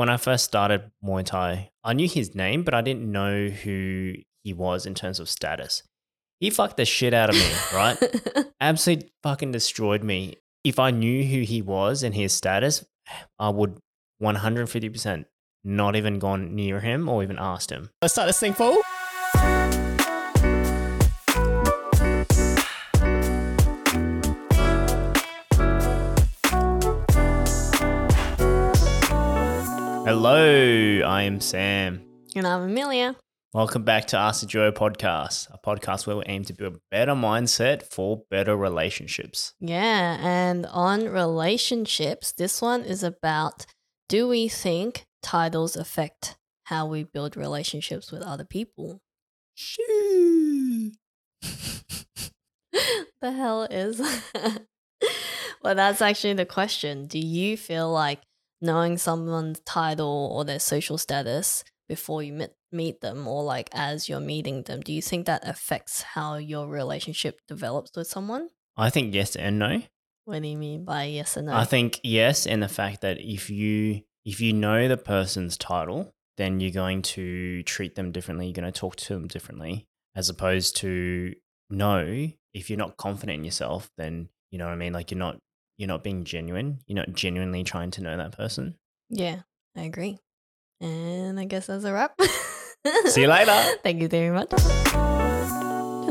when I first started Muay Thai, I knew his name, but I didn't know who he was in terms of status. He fucked the shit out of me, right? Absolutely fucking destroyed me. If I knew who he was and his status, I would 150% not even gone near him or even asked him. Let's start this thing, fool. Hello, I am Sam. And I'm Amelia. Welcome back to Ask the Duo podcast, a podcast where we aim to build a better mindset for better relationships. Yeah, and on relationships, this one is about do we think titles affect how we build relationships with other people? Shoo. the hell is well that's actually the question do you feel like knowing someone's title or their social status before you meet, meet them or like as you're meeting them do you think that affects how your relationship develops with someone I think yes and no. what do you mean by yes and no I think yes, and the fact that if you if you know the person's title, then you're going to treat them differently. You're going to talk to them differently, as opposed to no. If you're not confident in yourself, then you know what I mean. Like you're not you're not being genuine. You're not genuinely trying to know that person. yeah i agree and i guess that's a wrap See you later. Thank you very much. no,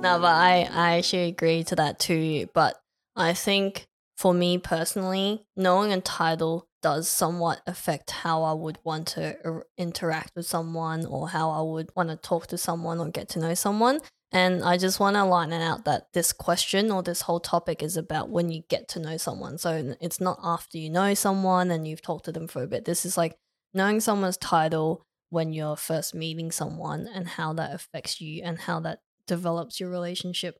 no, but I, I actually agree to that too. But I think for me personally, knowing a title does somewhat affect how I would want to er- interact with someone or how I would want to talk to someone or get to know someone. And I just want to line it out that this question or this whole topic is about when you get to know someone. So it's not after you know someone and you've talked to them for a bit. This is like knowing someone's title when you're first meeting someone and how that affects you and how that develops your relationship.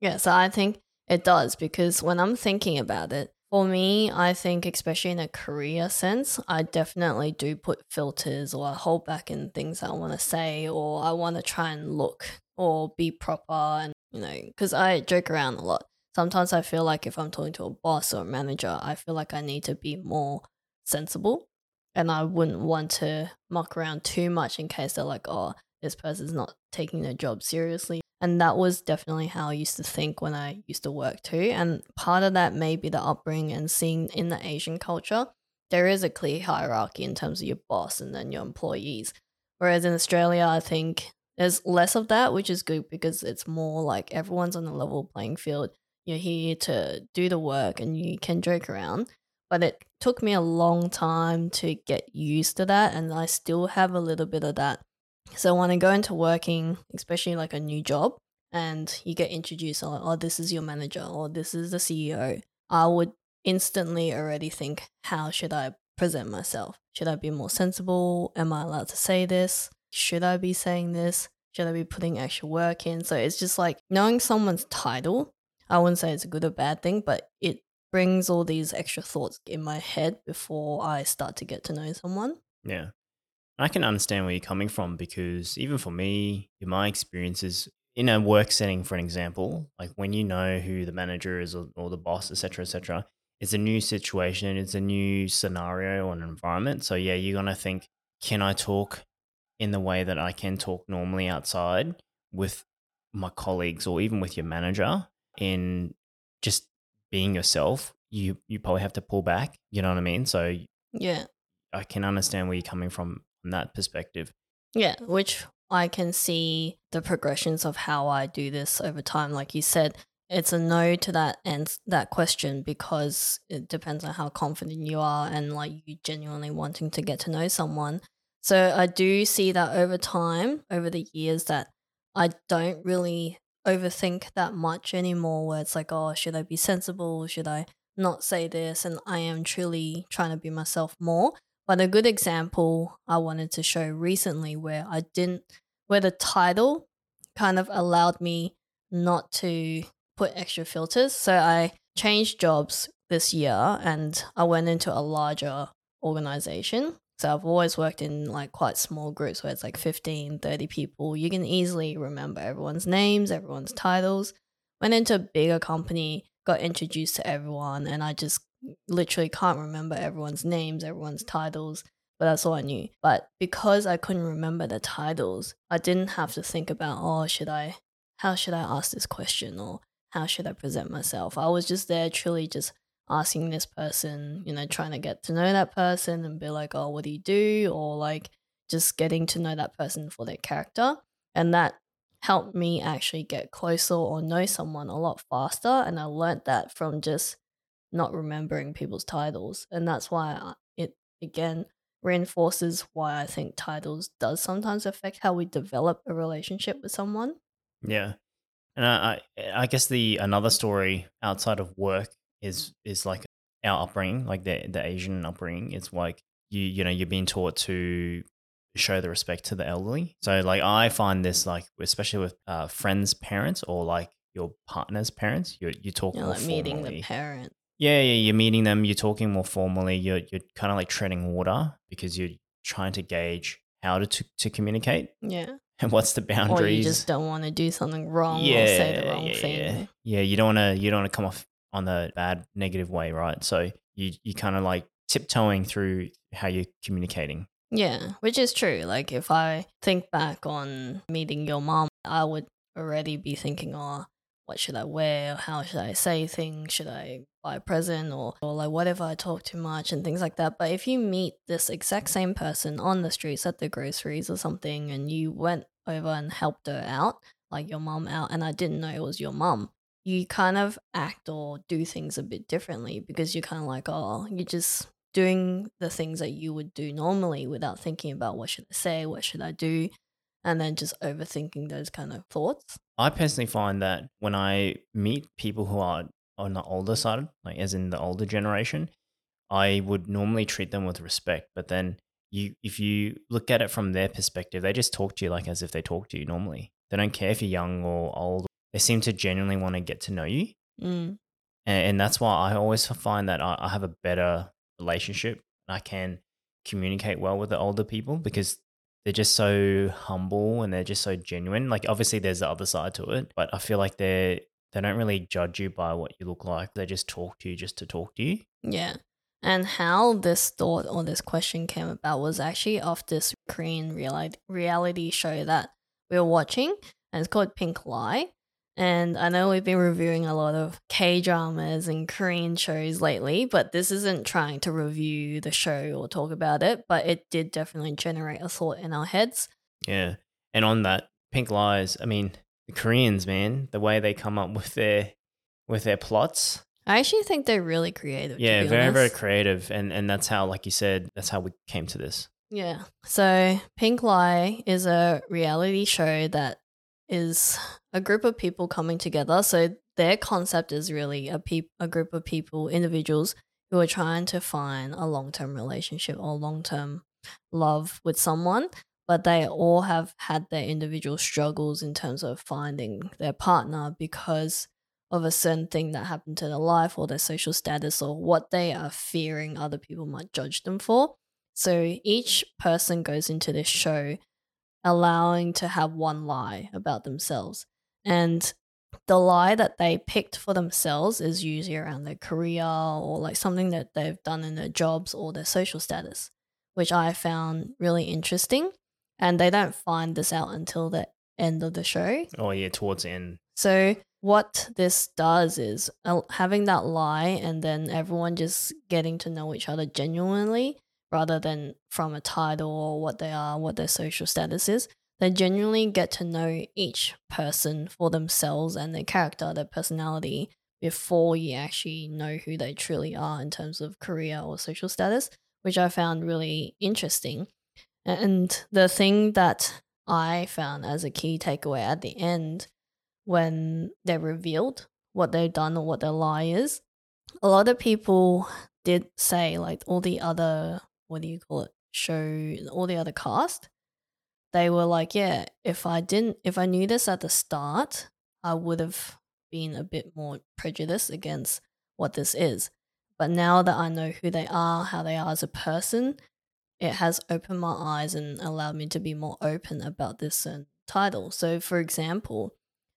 Yeah, so I think it does because when I'm thinking about it, for me, I think, especially in a career sense, I definitely do put filters or I hold back in things I want to say or I want to try and look or be proper. And, you know, because I joke around a lot. Sometimes I feel like if I'm talking to a boss or a manager, I feel like I need to be more sensible and I wouldn't want to muck around too much in case they're like, oh, this person's not taking their job seriously. And that was definitely how I used to think when I used to work too. And part of that may be the upbringing and seeing in the Asian culture, there is a clear hierarchy in terms of your boss and then your employees. Whereas in Australia, I think there's less of that, which is good because it's more like everyone's on a level playing field. You're here to do the work and you can joke around but it took me a long time to get used to that and i still have a little bit of that. So when i go into working especially like a new job and you get introduced like oh this is your manager or this is the ceo i would instantly already think how should i present myself? Should i be more sensible? Am i allowed to say this should i be saying this should i be putting extra work in so it's just like knowing someone's title i wouldn't say it's a good or bad thing but it brings all these extra thoughts in my head before I start to get to know someone. Yeah. I can understand where you're coming from because even for me, in my experiences in a work setting, for an example, like when you know who the manager is or, or the boss, etc., etc., it's a new situation, it's a new scenario or an environment. So yeah, you're gonna think, can I talk in the way that I can talk normally outside with my colleagues or even with your manager in just being yourself? You you probably have to pull back. You know what I mean? So Yeah. I can understand where you're coming from from that perspective. Yeah, which I can see the progressions of how I do this over time. Like you said, it's a no to that and that question because it depends on how confident you are and like you genuinely wanting to get to know someone. So I do see that over time, over the years, that I don't really overthink that much anymore. Where it's like, oh, should I be sensible? Should I not say this? And I am truly trying to be myself more. But a good example I wanted to show recently where I didn't, where the title kind of allowed me not to put extra filters. So I changed jobs this year and I went into a larger organization. So I've always worked in like quite small groups where it's like 15, 30 people. You can easily remember everyone's names, everyone's titles. Went into a bigger company, got introduced to everyone, and I just literally can't remember everyone's names, everyone's titles, but that's all I knew. But because I couldn't remember the titles, I didn't have to think about, oh, should I, how should I ask this question or how should I present myself? I was just there truly just asking this person, you know, trying to get to know that person and be like, oh, what do you do? Or like just getting to know that person for their character. And that helped me actually get closer or know someone a lot faster. And I learned that from just not remembering people's titles. And that's why it, again, reinforces why I think titles does sometimes affect how we develop a relationship with someone. Yeah. And I, I guess the another story outside of work is is like our upbringing, like the the Asian upbringing. It's like you you know you're being taught to show the respect to the elderly. So like I find this like especially with uh, friends' parents or like your partner's parents, you you talk you know, more like meeting the parent. Yeah, yeah, you're meeting them, you're talking more formally, you're you're kind of like treading water because you're trying to gauge how to to, to communicate Yeah. and what's the boundaries. Or you just don't want to do something wrong or say the wrong yeah, thing. Yeah. yeah, you don't want to you don't want to come off on the bad negative way, right? So you you kind of like tiptoeing through how you're communicating. Yeah, which is true. Like if I think back on meeting your mom, I would already be thinking, oh, what should I wear? How should I say things? Should I buy a present or, or like what if I talk too much and things like that. But if you meet this exact same person on the streets at the groceries or something and you went over and helped her out, like your mom out, and I didn't know it was your mom, you kind of act or do things a bit differently because you're kind of like, oh, you're just doing the things that you would do normally without thinking about what should I say, what should I do, and then just overthinking those kind of thoughts. I personally find that when I meet people who are on the older side, like as in the older generation, I would normally treat them with respect. But then you, if you look at it from their perspective, they just talk to you like as if they talk to you normally. They don't care if you're young or old. They seem to genuinely want to get to know you. Mm. and, and that's why I always find that I, I have a better relationship. I can communicate well with the older people because they're just so humble and they're just so genuine. Like obviously there's the other side to it, but I feel like they're they don't really judge you by what you look like. They just talk to you just to talk to you. Yeah. And how this thought or this question came about was actually off this Korean reality reality show that we were watching, and it's called Pink Lie. And I know we've been reviewing a lot of K dramas and Korean shows lately, but this isn't trying to review the show or talk about it, but it did definitely generate a thought in our heads. Yeah. And on that, Pink Lies, I mean, the Koreans, man, the way they come up with their with their plots. I actually think they're really creative. Yeah, very, very creative. And and that's how, like you said, that's how we came to this. Yeah. So Pink Lie is a reality show that is a group of people coming together. So their concept is really a peop- a group of people, individuals who are trying to find a long-term relationship or long-term love with someone, but they all have had their individual struggles in terms of finding their partner because of a certain thing that happened to their life or their social status or what they are fearing other people might judge them for. So each person goes into this show allowing to have one lie about themselves. And the lie that they picked for themselves is usually around their career or like something that they've done in their jobs or their social status, which I found really interesting. And they don't find this out until the end of the show. Oh yeah, towards the end. So what this does is uh, having that lie and then everyone just getting to know each other genuinely rather than from a title or what they are, what their social status is. They genuinely get to know each person for themselves and their character, their personality before you actually know who they truly are in terms of career or social status, which I found really interesting. And the thing that I found as a key takeaway at the end when they're revealed what they've done or what their lie is, a lot of people did say, like, all the other, what do you call it, show, all the other cast, they were like, yeah, if I didn't, if I knew this at the start, I would have been a bit more prejudiced against what this is. But now that I know who they are, how they are as a person, it has opened my eyes and allowed me to be more open about this title. So, for example,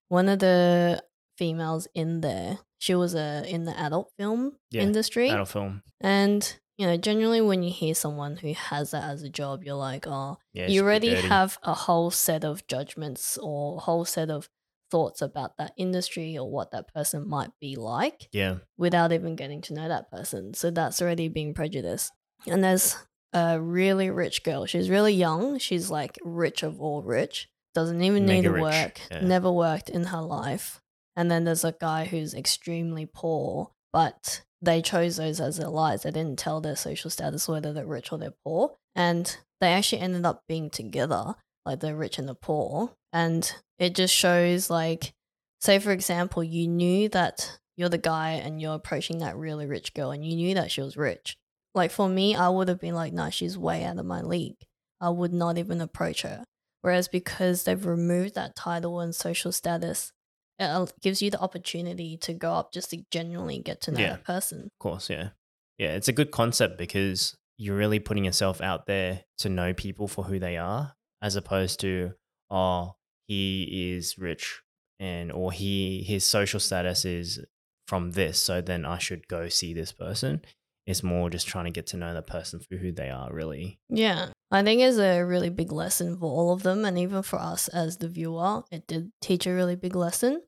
one of the females in there. She was a in the adult film Yeah, industry, Adult film. and you know, generally when you hear someone who has that as a job, you're like, oh, Yeah, you already have a whole set of judgments or a whole set of thoughts about that industry or what that person might be like Yeah. without even getting to know that person. So that's already being prejudiced. And there's a really rich girl. She's really young. She's like rich of all rich. Doesn't even need to rich, work. yeah. Never worked in her life. And then there's a guy who's extremely poor, but they chose those as their lies. They didn't tell their social status, whether they're rich or they're poor. And they actually ended up being together, like the rich and the poor. And it just shows, like, say, for example, you knew that you're the guy and you're approaching that really rich girl and you knew that she was rich. Like, for me, I would have been like, nah, she's way out of my league. I would not even approach her. Whereas because they've removed that title and social status, it gives you the opportunity to go up just to genuinely get to know Yeah. that person. Of course, yeah. Yeah, it's a good concept because you're really putting yourself out there to know people for who they are, as opposed to, oh, he is rich and or he his social status is from this, so then I should go see this person. It's more just trying to get to know the person for who they are, really. Yeah. I think it's a really big lesson for all of them. And even for us as the viewer, it did teach a really big lesson.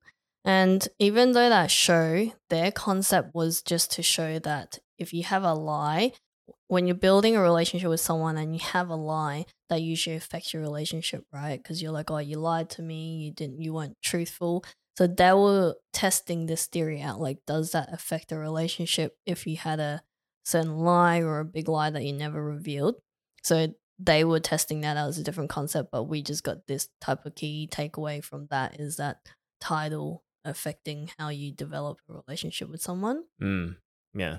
And even though that show, their concept was just to show that if you have a lie, when you're building a relationship with someone and you have a lie, that usually affects your relationship, right? Because you're like, oh, you lied to me, you didn't, you weren't truthful. So they were testing this theory out. Like, does that affect the relationship if you had a certain lie or a big lie that you never revealed? So they were testing that out as a different concept, but we just got this type of key takeaway from that is that title affecting how you develop a relationship with someone. Mm, yeah.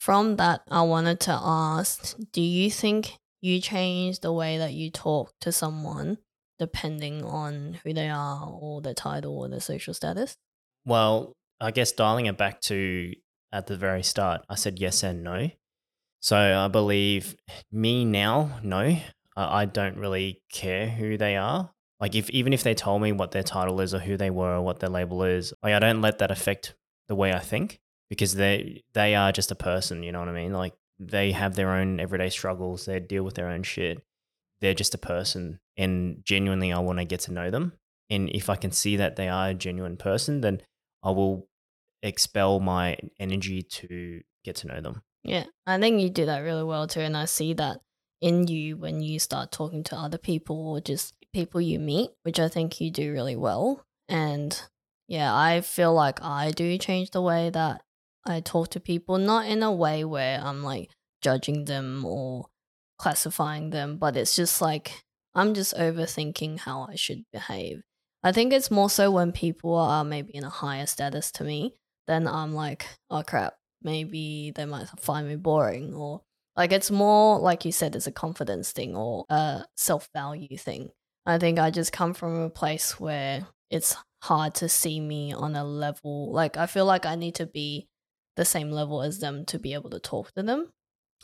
From that, I wanted to ask Do you think you change the way that you talk to someone depending on who they are or their title or their social status? Well, I guess dialing it back to at the very start, I said yes and no. So I believe me now, no, I don't really care who they are. Like if even if they told me what their title is or who they were or what their label is, like I don't let that affect the way I think because they they are just a person. You know what I mean? Like they have their own everyday struggles. They deal with their own shit. They're just a person, and genuinely, I want to get to know them. And if I can see that they are a genuine person, then I will expel my energy to get to know them. Yeah, I think you do that really well too. And I see that in you when you start talking to other people or just people you meet, which I think you do really well. And yeah, I feel like I do change the way that I talk to people, not in a way where I'm like judging them or classifying them, but it's just like I'm just overthinking how I should behave. I think it's more so when people are maybe in a higher status to me, then I'm like, oh crap, maybe they might find me boring or like it's more like you said it's a confidence thing or a self-value thing i think i just come from a place where it's hard to see me on a level like i feel like i need to be the same level as them to be able to talk to them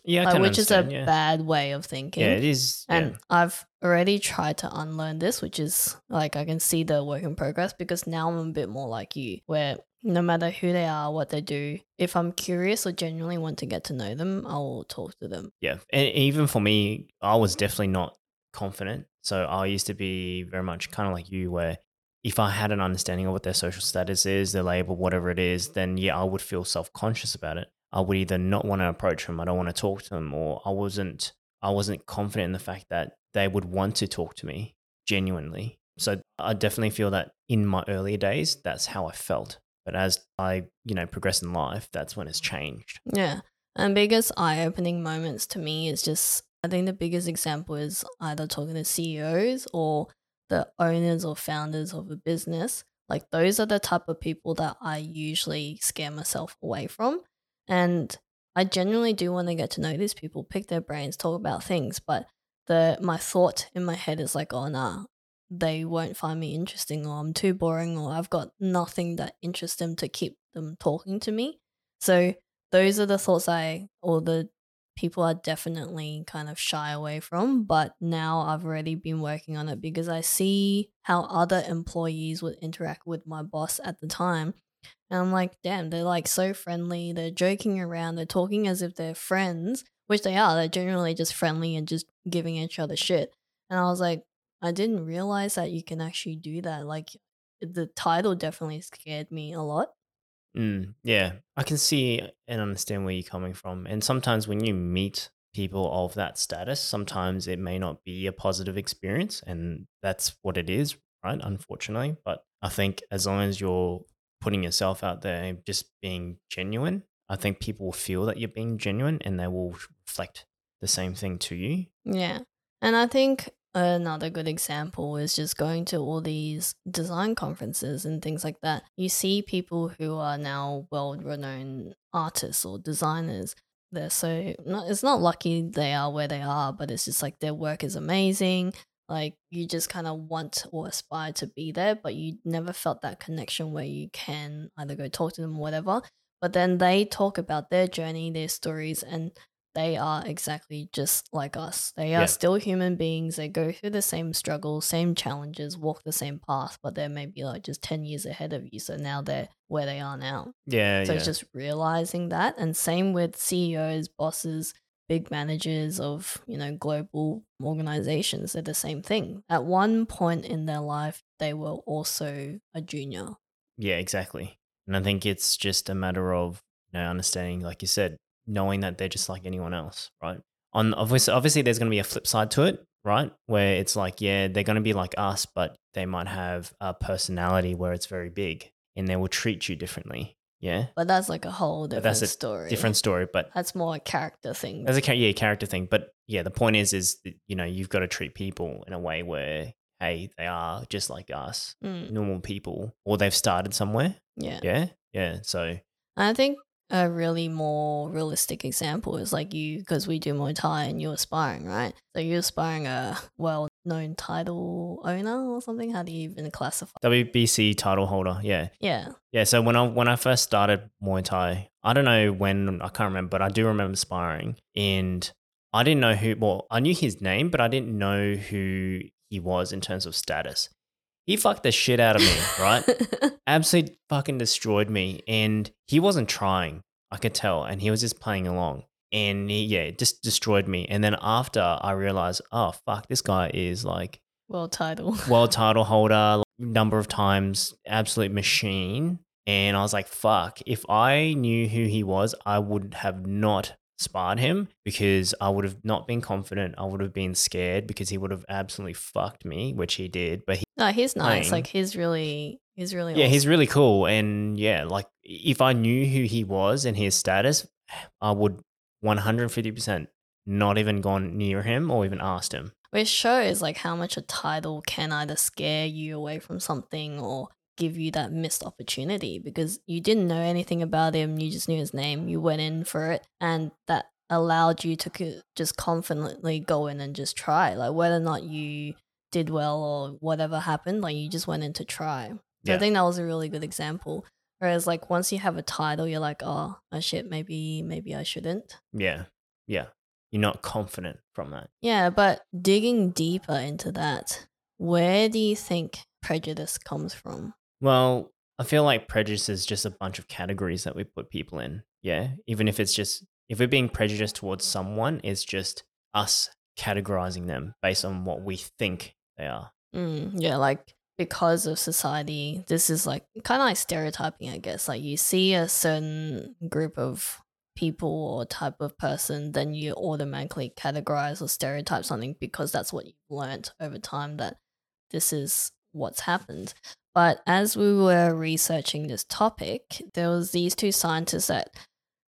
Yeah, like, which is a yeah. bad way of thinking Yeah, it is. and yeah. I've already tried to unlearn this, which is like I can see the work in progress because now I'm a bit more like you, where no matter who they are, what they do, if I'm curious or genuinely want to get to know them, I will talk to them. yeah. And even for me, I was definitely not confident. So I used to be very much kind of like you, where if I had an understanding of what their social status is, their label, whatever it is, then yeah, I would feel self conscious about it. I would either not want to approach them, I don't want to talk to them, or I wasn't I wasn't confident in the fact that they would want to talk to me genuinely. So I definitely feel that in my earlier days, that's how I felt. But as I, you know, progress in life, that's when it's changed. Yeah. And biggest eye opening moments to me is just, I think the biggest example is either talking to CEOs or the owners or founders of a business. Like, those are the type of people that I usually scare myself away from. And I genuinely do want to get to know these people, pick their brains, talk about things. But the my thought in my head is like, oh, nah, they won't find me interesting or I'm too boring or I've got nothing that interests them to keep them talking to me. So those are the thoughts I or the people are definitely kind of shy away from. But now I've already been working on it because I see how other employees would interact with my boss at the time. And I'm like, damn, they're like so friendly. They're joking around. They're talking as if they're friends, which they are. They're generally just friendly and just giving each other shit. And I was like, I didn't realize that you can actually do that. Like, the title definitely scared me a lot. Mm, yeah, I can see and understand where you're coming from. And sometimes when you meet people of that status, sometimes it may not be a positive experience. And that's what it is, right? Unfortunately. But I think as long as you're putting yourself out there and just being genuine, I think people will feel that you're being genuine and they will reflect the same thing to you. Yeah. And I think another good example is just going to all these design conferences and things like that. You see people who are now world renowned artists or designers. They're so, not, it's not lucky they are where they are, but it's just like their work is amazing. Like you just kind of want or aspire to be there, but you never felt that connection where you can either go talk to them or whatever. But then they talk about their journey, their stories, and they are exactly just like us. They are Yeah. still human beings. They go through the same struggles, same challenges, walk the same path, but they're maybe like just 10 years ahead of you. So now they're where they are now. Yeah, So yeah. it's just realizing that. And same with CEOs, bosses, big managers of, you know, global organizations. They're the same thing. At one point in their life, they were also a junior. Yeah, exactly. And I think it's just a matter of you know understanding, like you said, knowing that they're just like anyone else, right? On obviously, obviously, there's going to be a flip side to it, right? Where it's like, yeah, they're going to be like us, but they might have a personality where it's very big, and they will treat you differently. Yeah, But that's like a whole different that's a story. different story, but That's more a character thing. as a yeah character thing. But yeah, the point is, is that, you know you've got to treat people in a way where hey, they are just like us, Mm, normal people, or they've started somewhere. yeah. Yeah, yeah. So I think a really more realistic example is like you, because we do Muay Thai and you're aspiring, right? So you're aspiring a well known title owner or something. How do you even classify? WBC title holder. Yeah. Yeah. Yeah. So when I when I first started Muay Thai, I don't know when I can't remember, but I do remember sparring and I didn't know who well, I knew his name, but I didn't know who he was in terms of status. He fucked the shit out of me, right? Absolutely fucking destroyed me. And he wasn't trying. I could tell. And he was just playing along. And he, yeah, just destroyed me. And then after I realized, oh fuck, this guy is like World title. world title holder number of times, absolute machine. And I was like, fuck, if I knew who he was, I would have not sparred him because I would have not been confident. I would have been scared because he would have absolutely fucked me, which he did. But he, No, he's nice. Playing. Like he's really, he's really. yeah, he's really cool. And yeah, like if I knew who he was and his status, I would 150% not even gone near him or even asked him. Which shows like how much a title can either scare you away from something or give you that missed opportunity because you didn't know anything about him, you just knew his name, you went in for it, and that allowed you to just confidently go in and just try. Like whether or not you did well or whatever happened, like you just went in to try. So I think that was a really good example. Whereas like once you have a title, you're like, oh, oh shit, maybe maybe I shouldn't. Yeah. Yeah. You're not confident from that. Yeah, but digging deeper into that, where do you think prejudice comes from? Well, I feel like prejudice is just a bunch of categories that we put people in. Yeah. Even if it's just, if we're being prejudiced towards someone, it's just us categorizing them based on what we think they are. Mm, yeah, like because of society, this is like kind of like stereotyping, I guess. Like you see a certain group of people or type of person, then you automatically categorize or stereotype something because that's what you've learnt over time that this is what's happened. But as we were researching this topic, there was these two scientists that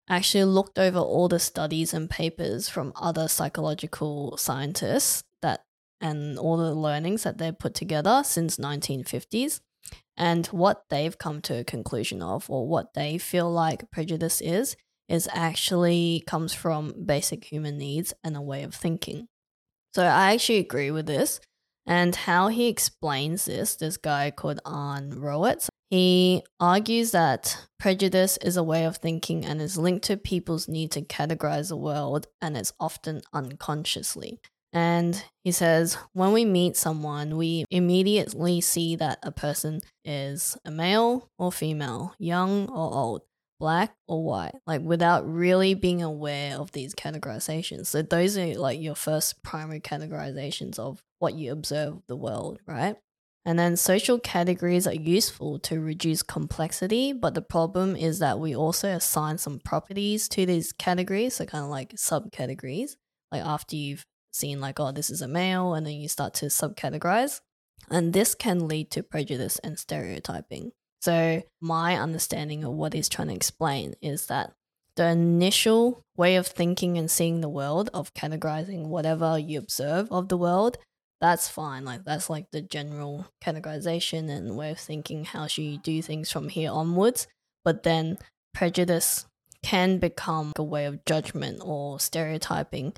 actually looked over all the studies and papers from other psychological scientists that and all the learnings that they've put together since 1950s and what they've come to a conclusion of or what they feel like prejudice is is actually comes from basic human needs and a way of thinking. So i actually agree with this and how he explains this this guy called Arne Roets He argues that prejudice is a way of thinking and is linked to people's need to categorize the world and it's often unconsciously. And he says, when we meet someone, we immediately see that a person is a male or female, young or old, black or white, like without really being aware of these categorizations. So those are like your first primary categorizations of what you observe the world, right? And then social categories are useful to reduce complexity, but the problem is that we also assign some properties to these categories, so kind of like subcategories. Like after you've seen like, oh, this is a male, and then you start to subcategorize. And this can lead to prejudice and stereotyping. So, my understanding of what he's trying to explain is that the initial way of thinking and seeing the world, of categorizing whatever you observe of the world, that's fine. Like, that's like the general categorization and way of thinking. How should you do things from here onwards? But then prejudice can become a way of judgment or stereotyping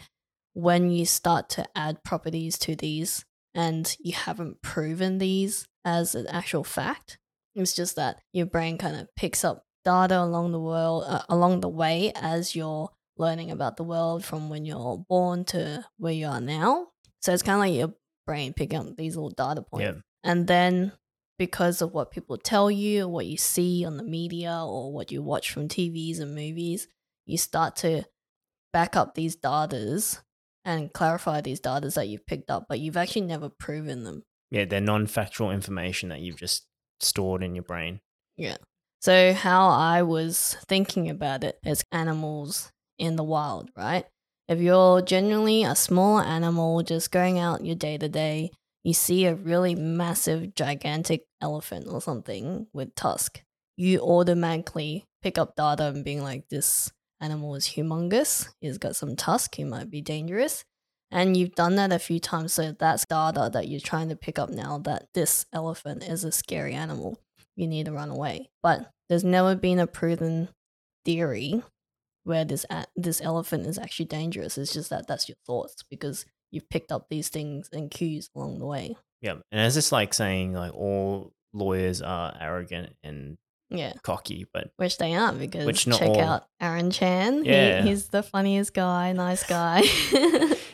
when you start to add properties to these and you haven't proven these as an actual fact. It's just that your brain kind of picks up data along the world uh, along the way as you're learning about the world from when you're born to where you are now. So it's kind of like your brain picking up these little data points. Yeah. And then because of what people tell you, or what you see on the media, or what you watch from TVs and movies, you start to back up these datas and clarify these data that you've picked up, but you've actually never proven them. Yeah, they're non factual information that you've just stored in your brain. Yeah. So, how I was thinking about it as animals in the wild, right? If you're generally a small animal just going out your day to day, you see a really massive, gigantic elephant or something with tusk, you automatically pick up data and being like, this animal is humongous, he's got some tusk, he might be dangerous. And you've done that a few times, so that's data that you're trying to pick up now that this elephant is a scary animal. You need to run away. But there's never been a proven theory where this a- this elephant is actually dangerous. It's just that that's your thoughts because you've picked up these things and cues along the way. Yeah. And is this like saying like all lawyers are arrogant and Yeah, cocky, but which they aren't because Which not check all- out Aaron Chan. Yeah. He, he's the funniest guy, nice guy.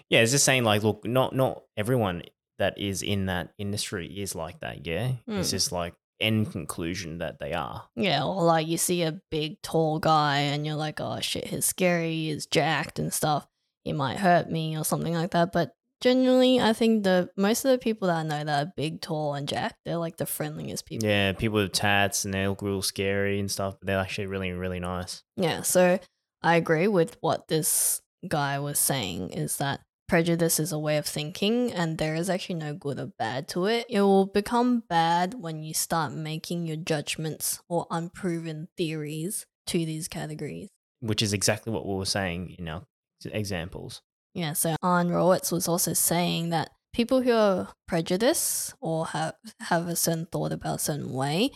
yeah, it's just saying like, look, not not everyone that is in that industry is like that. Yeah, it's Mm. just like end conclusion that they are. Yeah, or like you see a big tall guy and you're like, oh shit, he's scary, he's jacked and stuff. He might hurt me or something like that. But generally, I think the most of the people that I know that are big, tall, and jacked, they're like the friendliest people. Yeah, people with tats and they look real scary and stuff, but they're actually really really nice. Yeah, so I agree with what this guy was saying is that prejudice is a way of thinking and there is actually no good or bad to it. It will become bad when you start making your judgments or unproven theories to these categories. Which is exactly what we were saying in our examples. Yeah, so Arne Roets was also saying that people who are prejudiced or have, have a certain thought about a certain way,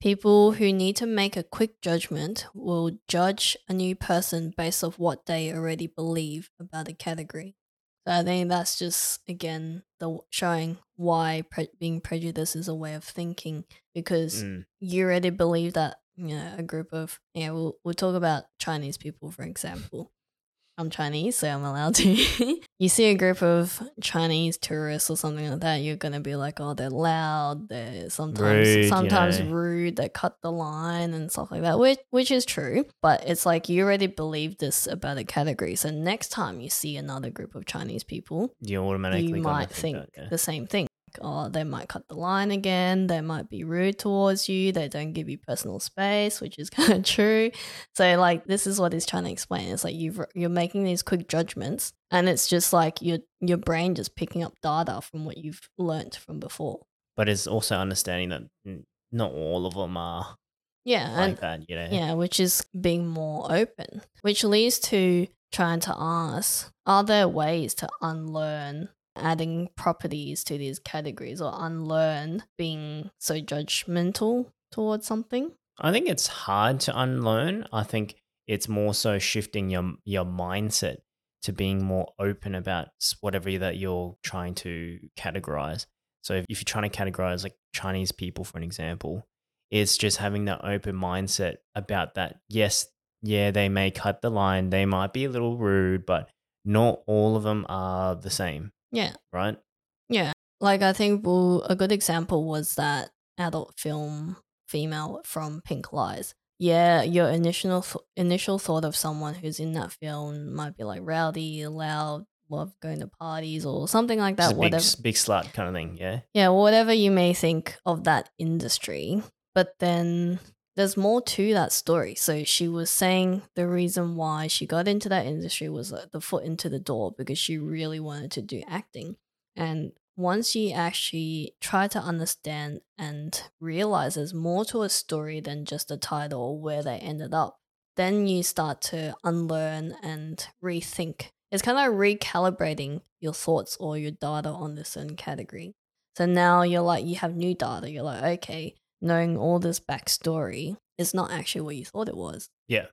people who need to make a quick judgment will judge a new person based off what they already believe about a category. So I think that's just again the showing why pre- being prejudiced is a way of thinking because Mm. you already believe that you know a group of yeah we'll we'll talk about Chinese people for example. I'm Chinese, so I'm allowed to. you see a group of Chinese tourists or something like that, you're gonna be like, oh, they're loud, they're sometimes Rude, you sometimes know. rude, they cut the line and stuff like that, which which is true. But it's like you already believe this about a category, so next time you see another group of Chinese people, You automatically you might think that, yeah. the same thing. Like, oh, they might cut the line again. They might be rude towards you. They don't give you personal space, which is kind of true. So, like, this is what he's trying to explain. It's like you've you're making these quick judgments, and it's just like your your brain just picking up data from what you've learnt from before. But it's also understanding that not all of them are Yeah, and that. You know. Yeah, which is being more open, which leads to trying to ask are there ways to unlearn adding properties to these categories or unlearn being so judgmental towards something? I think it's hard to unlearn. I think it's more so shifting your your mindset to being more open about whatever that you're trying to categorize. So if, if you're trying to categorize like Chinese people, for an example, It's just having that open mindset about that. Yes, yeah, they may cut the line, they might be a little rude, but not all of them are the same, Yeah. right? Yeah. Like I think well, a good example was that adult film female from Pink Lies. Yeah, your initial th- initial thought of someone who's in that film might be like rowdy, loud, love going to parties or something like Just that. big, Whatever. big slut kind of thing, yeah? Yeah, whatever you may think of that industry. But then there's more to that story. So she was saying the reason why she got into that industry was uh, the foot into the door because she really wanted to do acting. And once she actually tried to understand and realize there's more to a story than just the title or where they ended up, then you start to unlearn and rethink. It's kind of recalibrating your thoughts or your data on this certain category. So now you're like, you have new data. You're like, okay, knowing all this backstory is not actually what you thought it was. Yeah.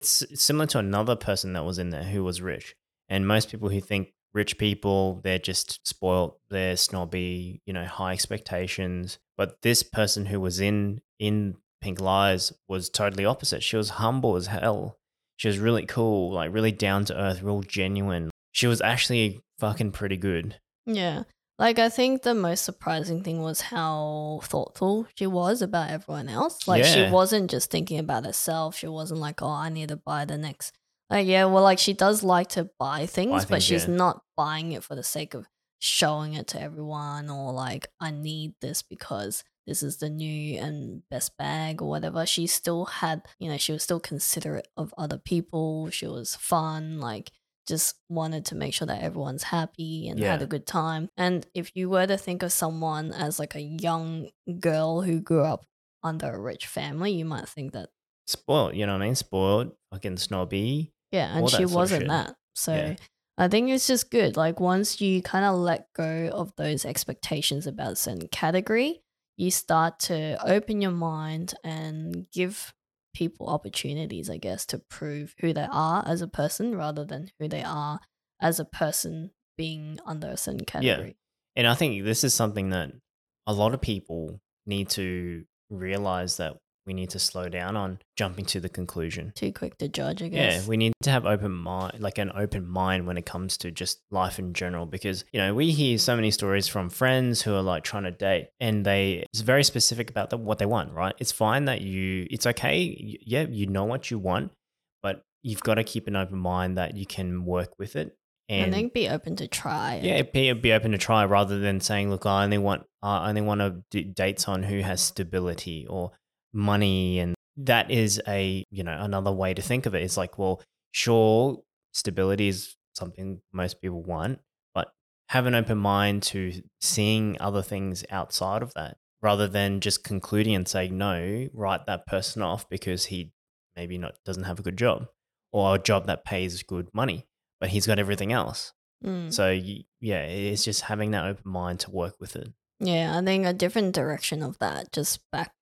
it's similar to another person that was in there who was rich. And most people who think rich people, they're just spoiled, they're snobby, you know, high expectations. But this person who was in in Pink Lies was totally opposite. She was humble as hell. She was really cool, like really down to earth, real genuine. She was actually fucking pretty good. Yeah. Like, I think the most surprising thing was how thoughtful she was about everyone else. Like, she wasn't just thinking about herself. She wasn't like, oh, I need to buy the next. Like, yeah, well, like, she does like to buy things, but things, she's yeah. not buying it for the sake of showing it to everyone or like, I need this because this is the new and best bag or whatever. She still had, you know, she was still considerate of other people. She was fun. Like, just wanted to make sure that everyone's happy and had a good time. And if you were to think of someone as like a young girl who grew up under a rich family, you might think that Spoiled, you know what I mean? Spoiled, fucking snobby. yeah, and she that sort of wasn't that. So Yeah. I think it's just good. Like once you kind of let go of those expectations about a certain category, you start to open your mind and give people opportunities, I guess, to prove who they are as a person rather than who they are as a person being under a certain category. Yeah. And I think this is something that a lot of people need to realize that we need to slow down on jumping to the conclusion. Too quick to judge, I guess. Yeah, we need to have open mind, like an open mind when it comes to just life in general. Because you know we hear so many stories from friends who are like trying to date, and they it's very specific about the, what they want. Right? It's fine that you, it's okay. Yeah, you know what you want, but you've got to keep an open mind that you can work with it. and And then be open to try. it. yeah, be, be open to try rather than saying, "Look, I only want I only want to do dates on who has stability or money," and that is a you know another way to think of it. It's like, well, sure, stability is something most people want, but have an open mind to seeing other things outside of that, rather than just concluding and saying, "No, write that person off because he maybe not doesn't have a good job or a job that pays good money." But he's got everything else. Mm. So yeah, it's just having that open mind to work with it. Yeah, I think a different direction of that, just back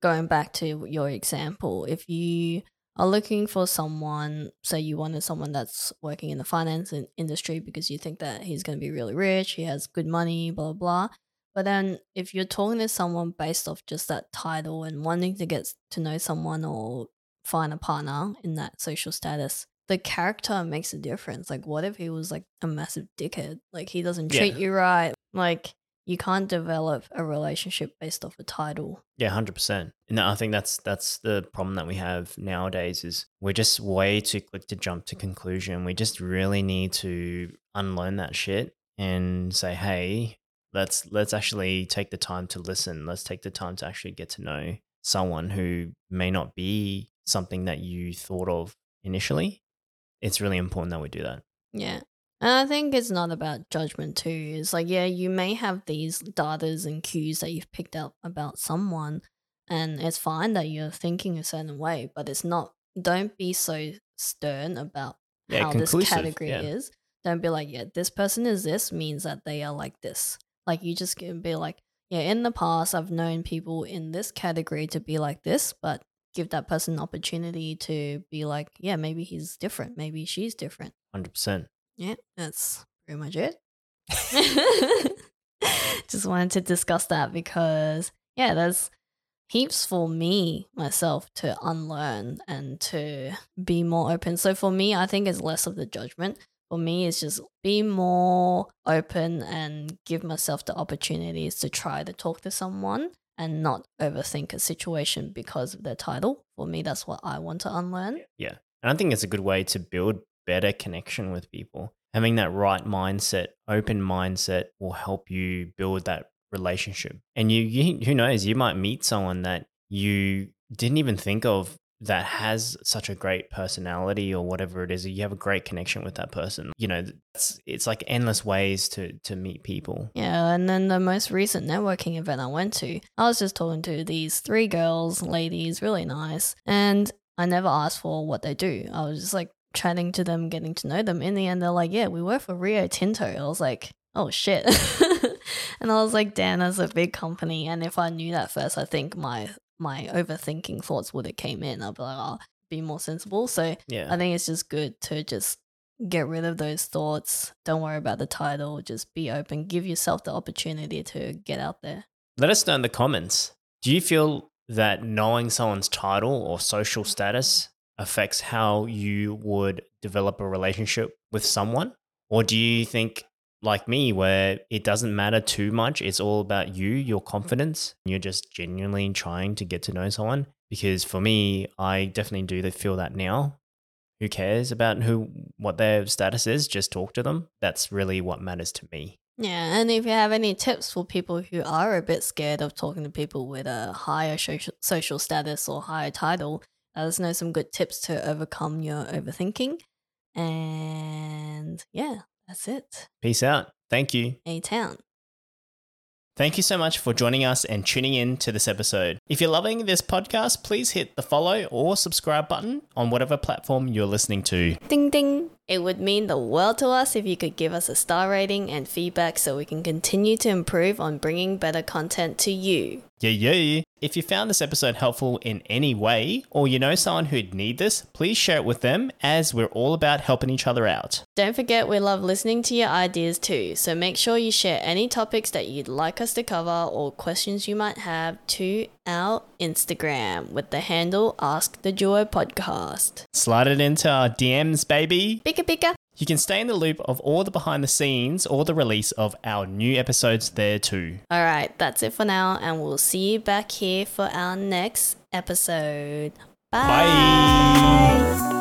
going back to your example, if you are looking for someone, say you wanted someone that's working in the finance in- industry because you think that he's going to be really rich, he has good money, blah, blah, blah. But then if you're talking to someone based off just that title and wanting to get to know someone or find a partner in that social status, the character makes a difference. Like, what if he was like a massive dickhead? Like, he doesn't treat Yeah. you right. Like, you can't develop a relationship based off a title. Yeah, hundred percent. And I think that's that's the problem that we have nowadays is we're just way too quick to jump to conclusion. We just really need to unlearn that shit and say, hey, let's let's actually take the time to listen. Let's take the time to actually get to know someone who may not be something that you thought of initially. It's really important that we do that. Yeah. And I think it's not about judgment too. It's like, yeah, you may have these datas and cues that you've picked up about someone, and it's fine that you're thinking a certain way, but it's not, don't be so stern about Yeah, how this category yeah. is. Don't be like, yeah, this person is this means that they are like this. Like, you just can be like, yeah, in the past, I've known people in this category to be like this, but give that person an opportunity to be like, yeah, maybe he's different. Maybe she's different. Hundred percent. Yeah, that's pretty much it. Just wanted to discuss that because, yeah, there's heaps for me myself to unlearn and to be more open. So for me, I think it's less of the judgment. For me, it's just be more open and give myself the opportunities to try to talk to someone and not overthink a situation because of their title. For me, that's what I want to unlearn. Yeah. And I think it's a good way to build better connection with people. Having that right mindset, open mindset will help you build that relationship. And you, you who knows, you might meet someone that you didn't even think of that has such a great personality or whatever it is you have a great connection with that person you know it's, it's like endless ways to to meet people Yeah, and then the most recent networking event I went to, I was just talking to these three girls, ladies, really nice, and I never asked for what they do. I was just like chatting to them, getting to know them. In the end, they're like, "Yeah, we work for Rio Tinto." I was like, "Oh shit," and I was like, "Damn, that's a big company." And if I knew that first, I think my my overthinking thoughts would have came in. I'd be like, "I'll be more sensible." So yeah I think it's just good to just get rid of those thoughts. Don't worry about the title. Just be open. Give yourself the opportunity to get out there. let us know in the comments do you feel that knowing someone's title or social mm. status affects how you would develop a relationship with someone? Or do you think like me where it doesn't matter too much it's all about you your confidence you're just genuinely trying to get to know someone? Because for me i definitely do feel that now. Who cares about who what their status is just talk to them. That's really what matters to me. Yeah, and if you have any tips for people who are a bit scared of talking to people with a higher social social status or higher title, Uh, let us know some good tips to overcome your overthinking. And yeah, that's it. peace out thank you A town. Thank you so much for joining us and tuning in to this episode. If you're loving this podcast, please hit the follow or subscribe button on whatever platform you're listening to. Ding ding. It would mean the world to us if you could give us a star rating and feedback so we can continue to improve on bringing better content to you. Yeah, yeah. If you found this episode helpful in any way, or you know someone who'd need this, please share it with them as we're all about helping each other out. Don't forget, we love listening to your ideas too, so make sure you share any topics that you'd like us to cover or questions you might have to our Instagram with the handle Ask the Duo Podcast. Slide it into our DMs, baby. Pika pika! You can stay in the loop of all the behind the scenes or the release of our new episodes there too. Alright, that's it for now, and we'll see you back here for our next episode. Bye.